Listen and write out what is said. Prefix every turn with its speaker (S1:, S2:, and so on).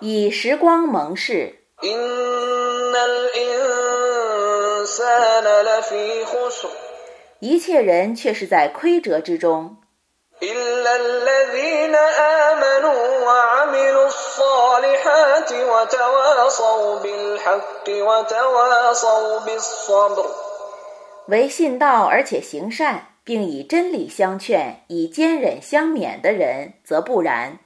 S1: 以时光盟誓。一切人却是在亏折之中。唯信道而且行善，并以真理相劝，以坚忍相勉的人，则不然。